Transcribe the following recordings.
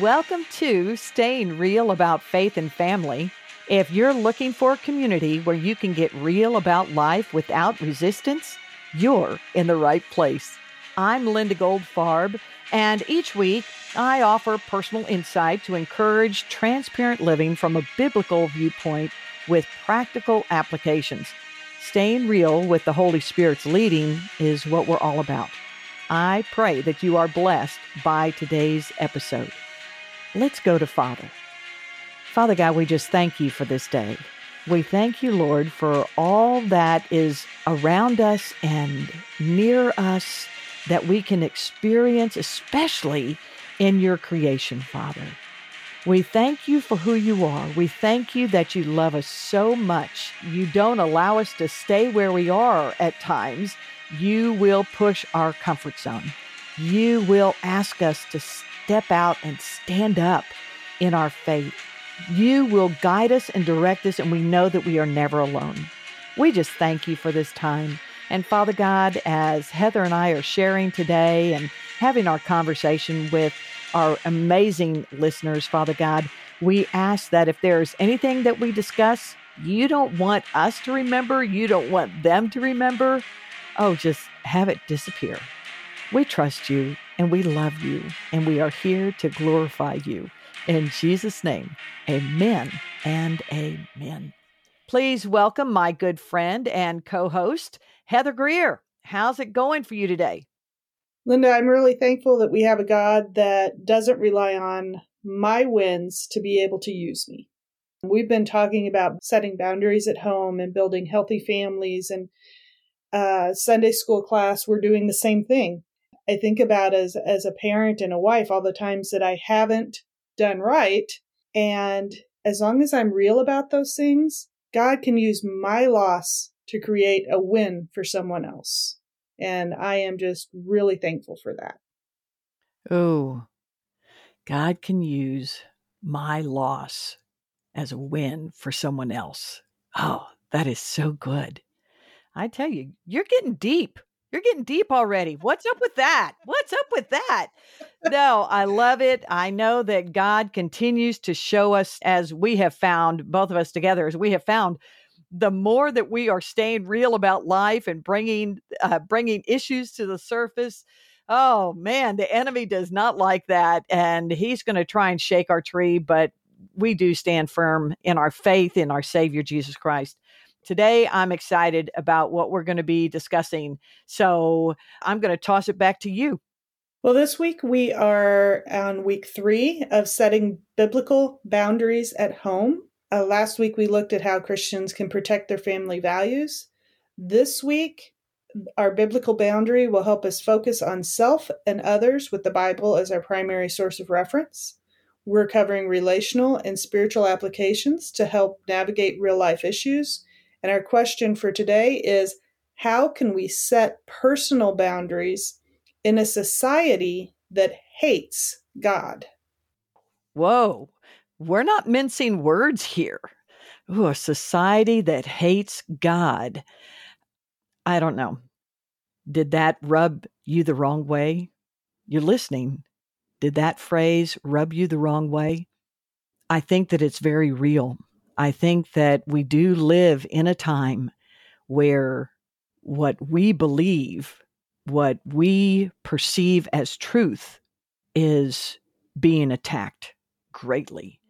Welcome to Staying Real About Faith and Family. If you're looking for a community where you can get real about life without resistance, you're in the right place. I'm Linda Goldfarb, and each week I offer personal insight to encourage transparent living from a biblical viewpoint with practical applications. Staying real with the Holy Spirit's leading is what we're all about. I pray that you are blessed by today's episode. Let's go to Father. Father God, we just thank you for this day. We thank you, Lord, for all that is around us and near us that we can experience, especially in your creation, Father. We thank you for who you are. We thank you that you love us so much. You don't allow us to stay where we are at times. You will push our comfort zone. You will ask us to step out and stand up in our faith. You will guide us and direct us, and we know that we are never alone. We just thank you for this time. And Father God, as Heather and I are sharing today and having our conversation with our amazing listeners, Father God, we ask that if there's anything that we discuss you don't want us to remember, you don't want them to remember, oh, just have it disappear. We trust you and we love you, and we are here to glorify you. In Jesus' name, amen and amen. Please welcome my good friend and co host, Heather Greer. How's it going for you today? Linda, I'm really thankful that we have a God that doesn't rely on my wins to be able to use me. We've been talking about setting boundaries at home and building healthy families and uh, Sunday school class, we're doing the same thing. I think about as as a parent and a wife all the times that I haven't done right and as long as I'm real about those things, God can use my loss to create a win for someone else. And I am just really thankful for that. Oh, God can use my loss as a win for someone else. Oh, that is so good. I tell you, you're getting deep. You're getting deep already. What's up with that? What's up with that? No, I love it. I know that God continues to show us, as we have found, both of us together, as we have found, the more that we are staying real about life and bringing uh, bringing issues to the surface. Oh man, the enemy does not like that, and he's going to try and shake our tree. But we do stand firm in our faith in our Savior Jesus Christ. Today, I'm excited about what we're going to be discussing. So I'm going to toss it back to you. Well, this week we are on week three of setting biblical boundaries at home. Uh, last week we looked at how Christians can protect their family values. This week, our biblical boundary will help us focus on self and others with the Bible as our primary source of reference. We're covering relational and spiritual applications to help navigate real life issues and our question for today is how can we set personal boundaries in a society that hates God? Whoa, we're not mincing words here. Ooh, a society that hates God. I don't know. Did that rub you the wrong way? You're listening. Did that phrase rub you the wrong way? I think that it's very real. I think that we do live in a time where what we believe, what we perceive as truth, is being attacked greatly.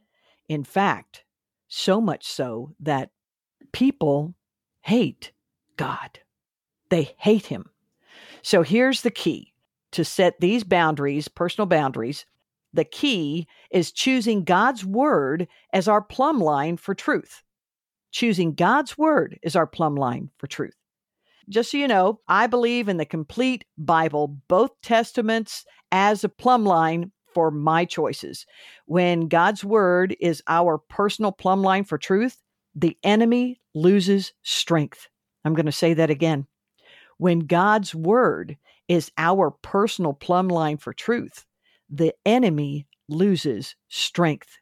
In fact, so much so that people hate God. They hate Him. So here's the key to set these boundaries, personal boundaries, the key is choosing God's word as our plumb line for truth. Choosing God's word is our plumb line for truth. Just so you know, I believe in the complete Bible, both testaments as a plumb line for my choices. When God's word is our personal plumb line for truth, the enemy loses strength. I'm going to say that again. When God's word is our personal plumb line for truth, the enemy loses strength.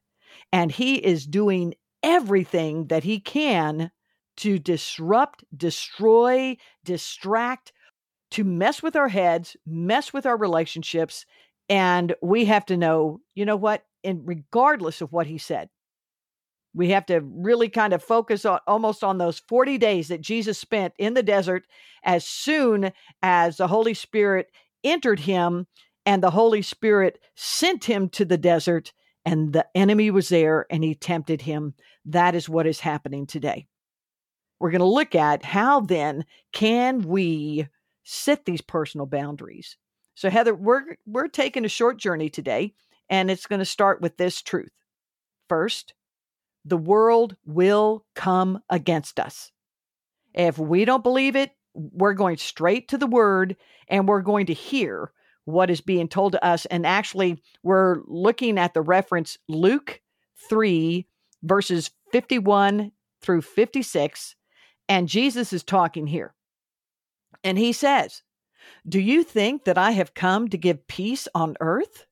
And he is doing everything that he can to disrupt, destroy, distract, to mess with our heads, mess with our relationships. And we have to know, you know what? And regardless of what he said, we have to really kind of focus on almost on those 40 days that Jesus spent in the desert as soon as the Holy Spirit entered him and the Holy Spirit sent him to the desert and the enemy was there and he tempted him. That is what is happening today. We're going to look at how then can we set these personal boundaries. So Heather, we're we're taking a short journey today and it's going to start with this truth. First, the world will come against us. If we don't believe it, we're going straight to the word and we're going to hear what is being told to us. And actually, we're looking at the reference Luke 3, verses 51 through 56. And Jesus is talking here. And he says, Do you think that I have come to give peace on earth?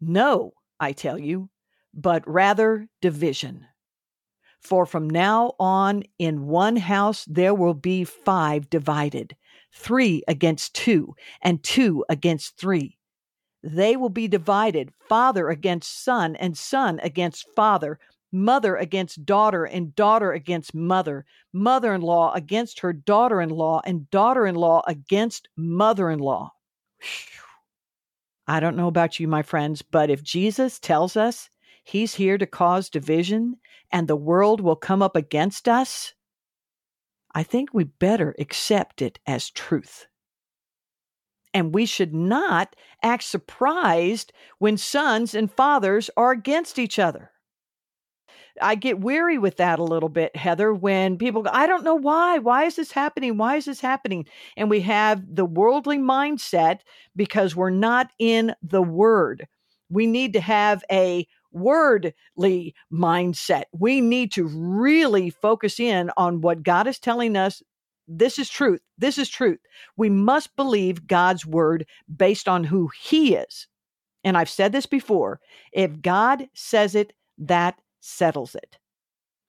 No, I tell you, but rather division. For from now on, in one house there will be five divided, three against two, and two against three. They will be divided, father against son, and son against father, mother against daughter, and daughter against mother, mother in law against her daughter in law, and daughter in law against mother in law. I don't know about you, my friends, but if Jesus tells us he's here to cause division and the world will come up against us, I think we better accept it as truth. And we should not act surprised when sons and fathers are against each other. I get weary with that a little bit, Heather, when people go, I don't know why. Why is this happening? Why is this happening? And we have the worldly mindset because we're not in the word. We need to have a wordly mindset. We need to really focus in on what God is telling us. This is truth. This is truth. We must believe God's word based on who He is. And I've said this before if God says it, that settles it.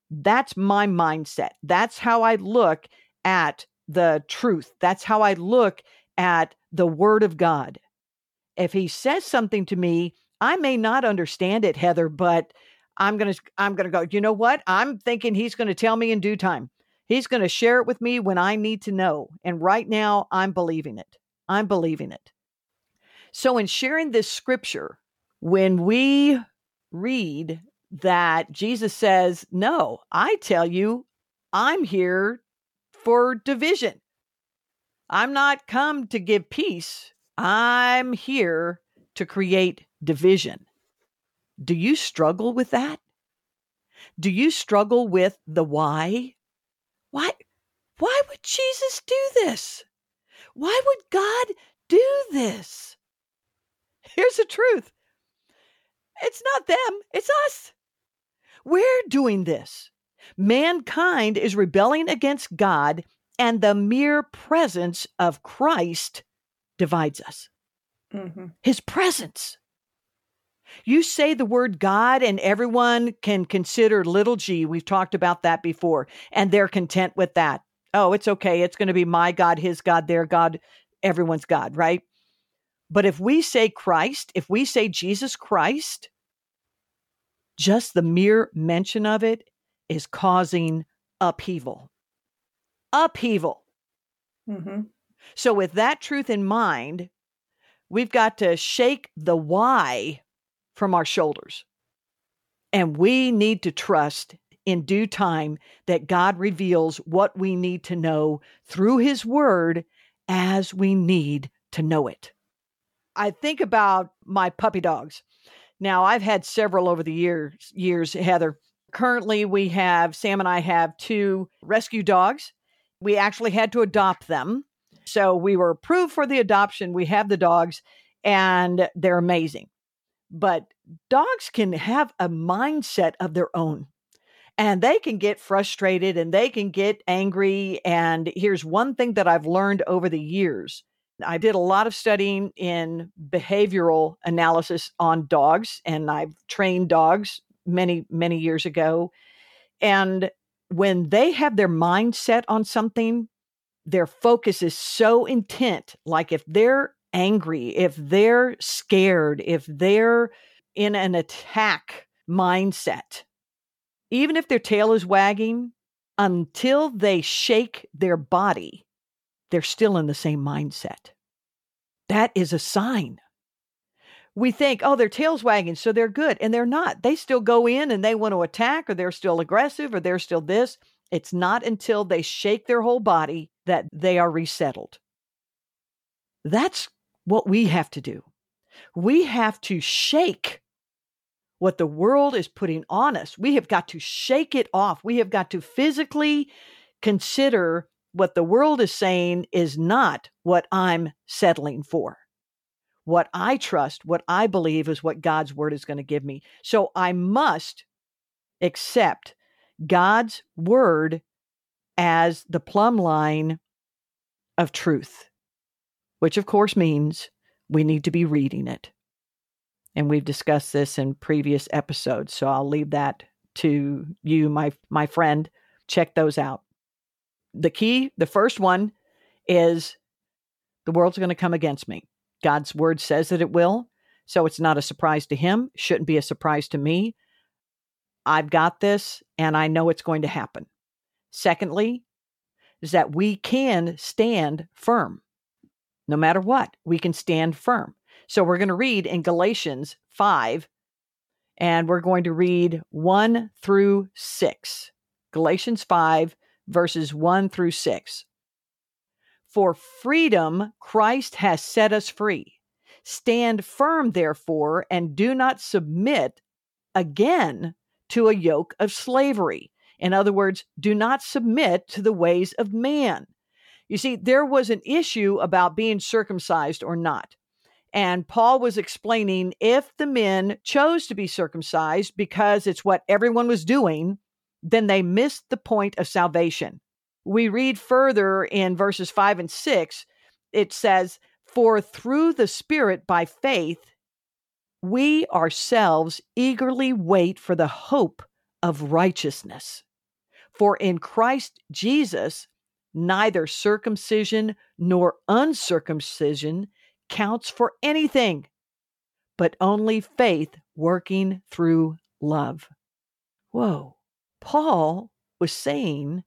That's my mindset. That's how I look at the truth. That's how I look at the word of God. If he says something to me I may not understand it, Heather, but I'm going to I'm going to go, you know what? I'm thinking he's going to tell me in due time. He's going to share it with me when I need to know. And right now I'm believing it. I'm believing it. So in sharing this scripture, when we read that Jesus says, "No, I tell you, I'm here for division. I'm not come to give peace. I'm here to create division. Do you struggle with that? Do you struggle with the why? Why why would Jesus do this? Why would God do this? Here's the truth. It's not them, it's us. We're doing this. Mankind is rebelling against God, and the mere presence of Christ divides us. Mm-hmm. His presence. You say the word God, and everyone can consider little g. We've talked about that before, and they're content with that. Oh, it's okay. It's going to be my God, his God, their God, everyone's God, right? But if we say Christ, if we say Jesus Christ, just the mere mention of it is causing upheaval. Upheaval. Mm-hmm. So, with that truth in mind, we've got to shake the why from our shoulders. And we need to trust in due time that God reveals what we need to know through His Word as we need to know it. I think about my puppy dogs. Now, I've had several over the years, years, Heather. Currently, we have Sam and I have two rescue dogs, We actually had to adopt them. So we were approved for the adoption. We have the dogs and they're amazing. But dogs can have a mindset of their own and they can get frustrated and they can get angry. And here's one thing that I've learned over the years I did a lot of studying in behavioral analysis on dogs, and I've trained dogs many, many years ago. And when they have their mind set on something, their focus is so intent. Like if they're angry, if they're scared, if they're in an attack mindset, even if their tail is wagging, until they shake their body, they're still in the same mindset. That is a sign. We think, oh, their tail's wagging, so they're good. And they're not. They still go in and they want to attack, or they're still aggressive, or they're still this. It's not until they shake their whole body that they are resettled. That's what we have to do. We have to shake what the world is putting on us. We have got to shake it off. We have got to physically consider what the world is saying is not what I'm settling for. What I trust, what I believe is what God's word is going to give me. So I must accept God's word as the plumb line of truth, which of course means we need to be reading it. And we've discussed this in previous episodes. So I'll leave that to you, my, my friend. Check those out. The key, the first one is the world's going to come against me. God's word says that it will. So it's not a surprise to him, shouldn't be a surprise to me. I've got this and I know it's going to happen. Secondly, is that we can stand firm. No matter what, we can stand firm. So we're going to read in Galatians 5, and we're going to read 1 through 6. Galatians 5, verses 1 through 6. For freedom, Christ has set us free. Stand firm, therefore, and do not submit again to a yoke of slavery. In other words, do not submit to the ways of man. You see, there was an issue about being circumcised or not. And Paul was explaining if the men chose to be circumcised because it's what everyone was doing, then they missed the point of salvation. We read further in verses 5 and 6, it says, For through the Spirit by faith, we ourselves eagerly wait for the hope of righteousness. For in Christ Jesus, neither circumcision nor uncircumcision counts for anything, but only faith working through love. Whoa. Paul was saying,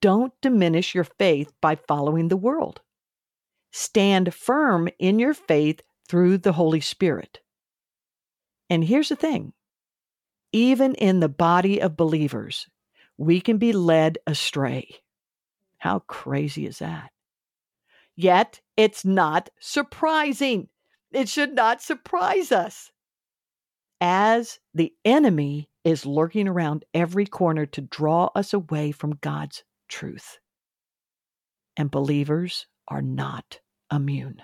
don't diminish your faith by following the world. Stand firm in your faith through the Holy Spirit. And here's the thing even in the body of believers, we can be led astray. How crazy is that? Yet it's not surprising. It should not surprise us. As the enemy is lurking around every corner to draw us away from God's truth. And believers are not immune.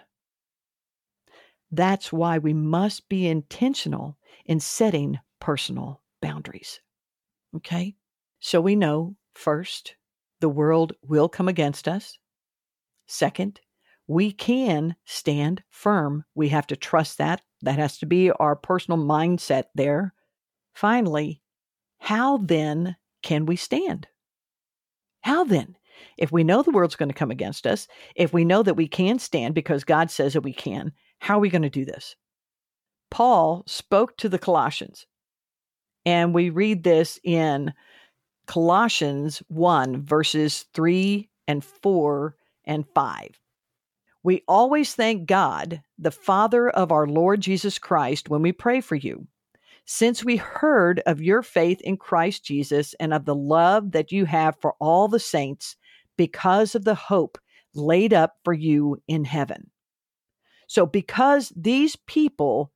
That's why we must be intentional in setting personal boundaries. Okay? So we know first, the world will come against us. Second, we can stand firm. We have to trust that. That has to be our personal mindset there. Finally, how then can we stand? How then? If we know the world's going to come against us, if we know that we can stand because God says that we can, how are we going to do this? Paul spoke to the Colossians, and we read this in Colossians 1, verses 3 and 4 and 5. We always thank God, the Father of our Lord Jesus Christ, when we pray for you, since we heard of your faith in Christ Jesus and of the love that you have for all the saints because of the hope laid up for you in heaven. So, because these people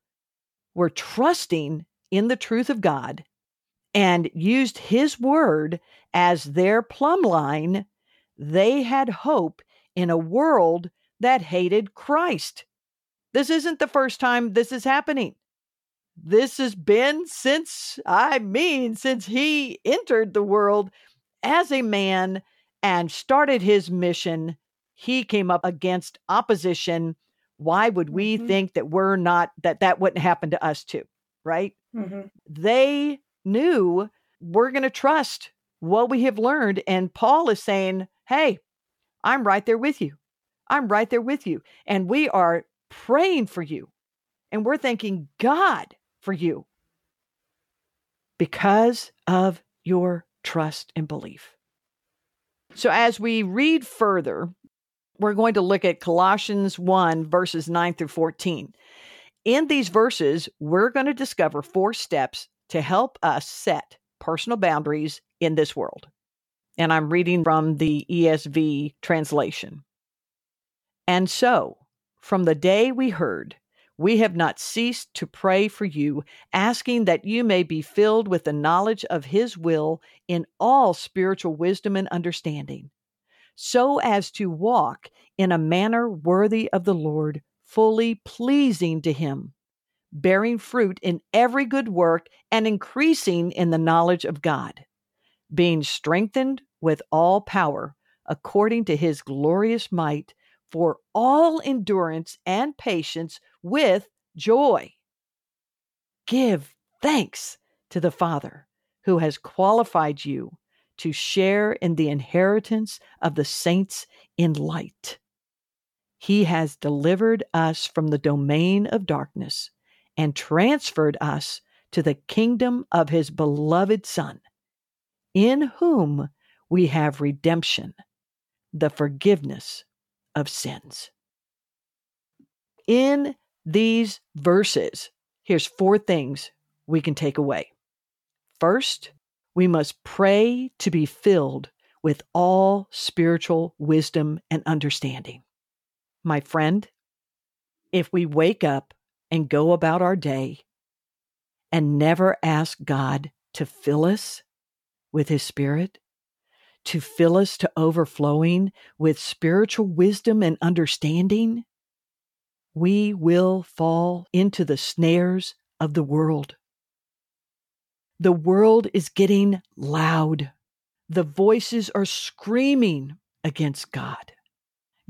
were trusting in the truth of God and used His word as their plumb line, they had hope in a world that hated Christ. This isn't the first time this is happening. This has been since, I mean, since he entered the world as a man and started his mission. He came up against opposition. Why would we mm-hmm. think that we're not, that that wouldn't happen to us too? Right? Mm-hmm. They knew we're going to trust what we have learned. And Paul is saying, Hey, I'm right there with you. I'm right there with you. And we are praying for you. And we're thanking God for you because of your trust and belief. So, as we read further, we're going to look at Colossians 1, verses 9 through 14. In these verses, we're going to discover four steps to help us set personal boundaries in this world. And I'm reading from the ESV translation. And so, from the day we heard, we have not ceased to pray for you, asking that you may be filled with the knowledge of His will in all spiritual wisdom and understanding, so as to walk in a manner worthy of the Lord, fully pleasing to Him, bearing fruit in every good work and increasing in the knowledge of God, being strengthened with all power according to His glorious might for all endurance and patience with joy. Give thanks to the Father who has qualified you to share in the inheritance of the saints in light. He has delivered us from the domain of darkness and transferred us to the kingdom of his beloved Son, in whom we have redemption, the forgiveness of sins. In these verses, here's four things we can take away. First, we must pray to be filled with all spiritual wisdom and understanding. My friend, if we wake up and go about our day and never ask God to fill us with His Spirit, to fill us to overflowing with spiritual wisdom and understanding, we will fall into the snares of the world. The world is getting loud. The voices are screaming against God.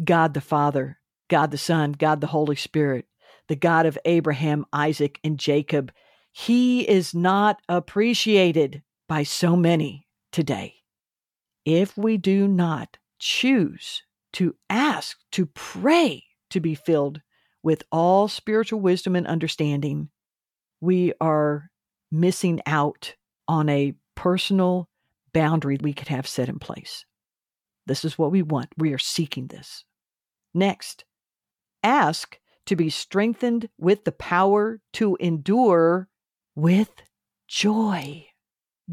God the Father, God the Son, God the Holy Spirit, the God of Abraham, Isaac, and Jacob. He is not appreciated by so many today if we do not choose to ask, to pray to be filled with all spiritual wisdom and understanding, we are missing out on a personal boundary we could have set in place. This is what we want. We are seeking this. Next, ask to be strengthened with the power to endure with joy.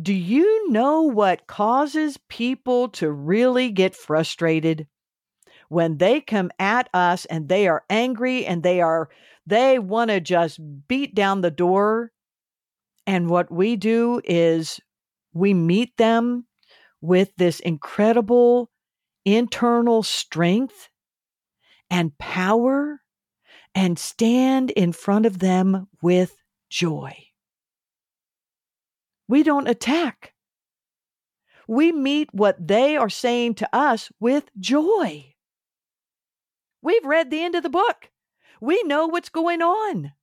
Do you know what causes people to really get frustrated? When they come at us and they are angry and they are, they want to just beat down the door. And what we do is we meet them with this incredible internal strength and power and stand in front of them with joy. We don't attack. We meet what they are saying to us with joy. We've read the end of the book. We know what's going on.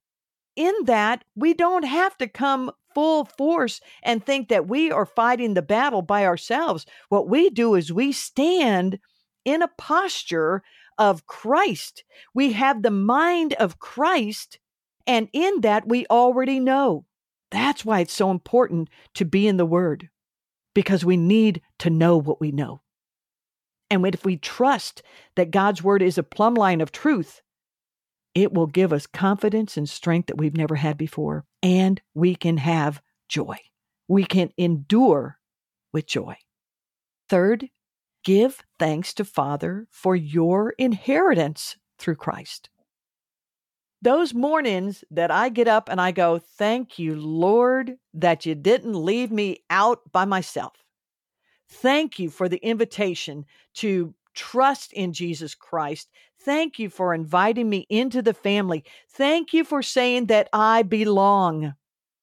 In that, we don't have to come full force and think that we are fighting the battle by ourselves. What we do is we stand in a posture of Christ. We have the mind of Christ, and in that, we already know. That's why it's so important to be in the Word, because we need to know what we know. And if we trust that God's Word is a plumb line of truth, it will give us confidence and strength that we've never had before. And we can have joy. We can endure with joy. Third, give thanks to Father for your inheritance through Christ those mornings that I get up and I go, Thank you, Lord, that you didn't leave me out by myself. Thank you for the invitation to trust in Jesus Christ. Thank you for inviting me into the family. Thank you for saying that I belong.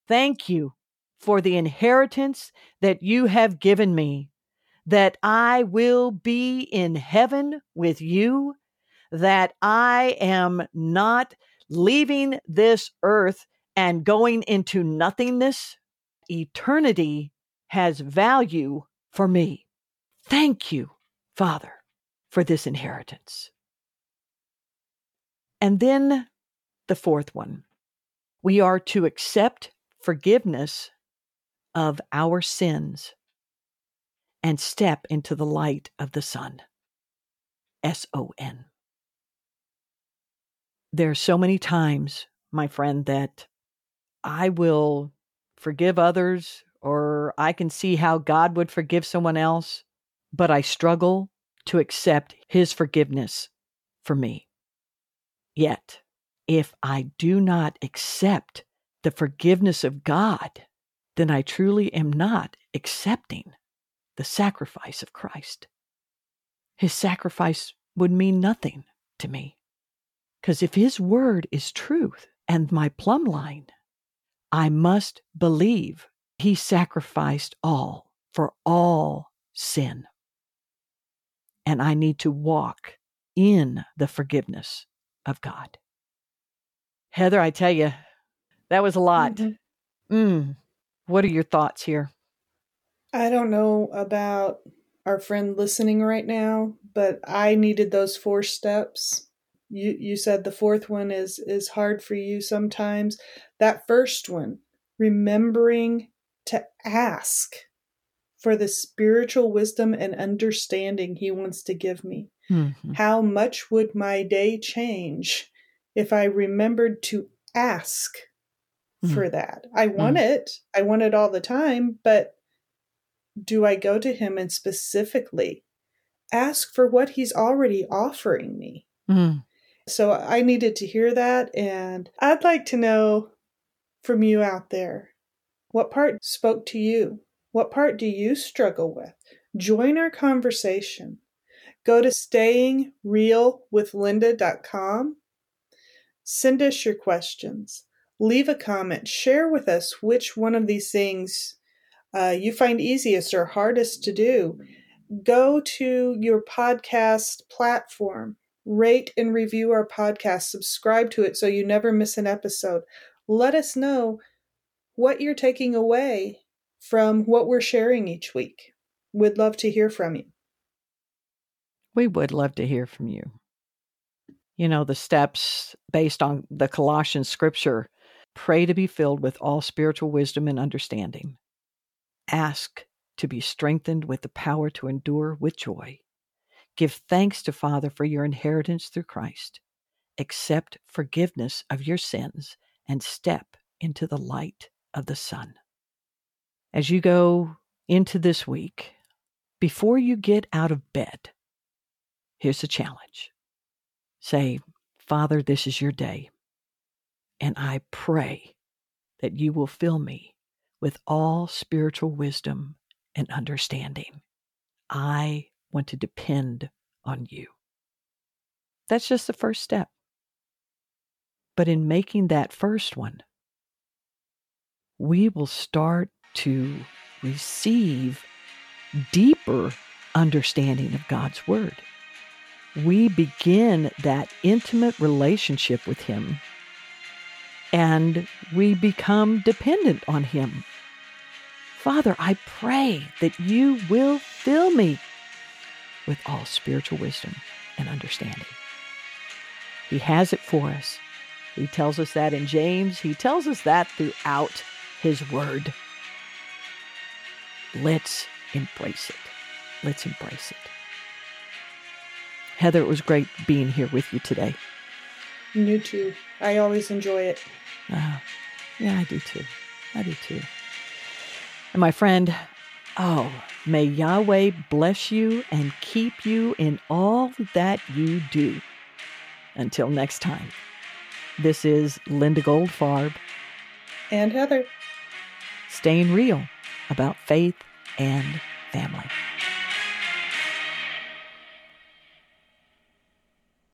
Thank you for the inheritance that you have given me, that I will be in heaven with you, that I am not leaving this earth and going into nothingness. Eternity has value for me. Thank you, Father, for this inheritance. And then the fourth one we are to accept forgiveness of our sins and step into the light of the sun. S O N. There are so many times, my friend, that I will forgive others or I can see how God would forgive someone else, but I struggle to accept His forgiveness for me. Yet, if I do not accept the forgiveness of God, then I truly am not accepting the sacrifice of Christ. His sacrifice would mean nothing to me. Because if His word is truth and my plumb line, I must believe He sacrificed all for all sin. And I need to walk in the forgiveness of God. Heather, I tell you, that was a lot. Mm-hmm. Mm. What are your thoughts here? I don't know about our friend listening right now, but I needed those four steps. You you said the fourth one is is hard for you sometimes. That first one, remembering to ask for the spiritual wisdom and understanding he wants to give me. Mm-hmm. How much would my day change if I remembered to ask mm-hmm. for that? I want mm-hmm. it. I want it all the time, but do I go to him and specifically ask for what he's already offering me? Mm. So I needed to hear that. And I'd like to know from you out there what part spoke to you? What part do you struggle with? Join our conversation. Go to stayingrealwithlinda.com. Send us your questions. Leave a comment. Share with us which one of these things uh, you find easiest or hardest to do. Go to your podcast platform, rate and review our podcast, subscribe to it so you never miss an episode. Let us know what you're taking away from what we're sharing each week. We'd love to hear from you. We would love to hear from you. You know, the steps based on the Colossian scripture pray to be filled with all spiritual wisdom and understanding. Ask to be strengthened with the power to endure with joy. Give thanks to Father for your inheritance through Christ. Accept forgiveness of your sins and step into the light of the sun. As you go into this week, before you get out of bed, here's a challenge. Say, Father, this is your day, and I pray that you will fill me with all spiritual wisdom and understanding. I want to depend on you. That's just the first step. But in making that first one, we will start to receive deeper understanding of God's Word. We begin that intimate relationship with Him and we become dependent on Him. Father, I pray that you will fill me with all spiritual wisdom and understanding. He has it for us. He tells us that in James. He tells us that throughout his word. Let's embrace it. Let's embrace it. Heather, it was great being here with you today. You too. I always enjoy it. Uh, yeah, I do too. I do too. And my friend, oh, may Yahweh bless you and keep you in all that you do. Until next time, this is Linda Goldfarb and Heather staying real about faith and family.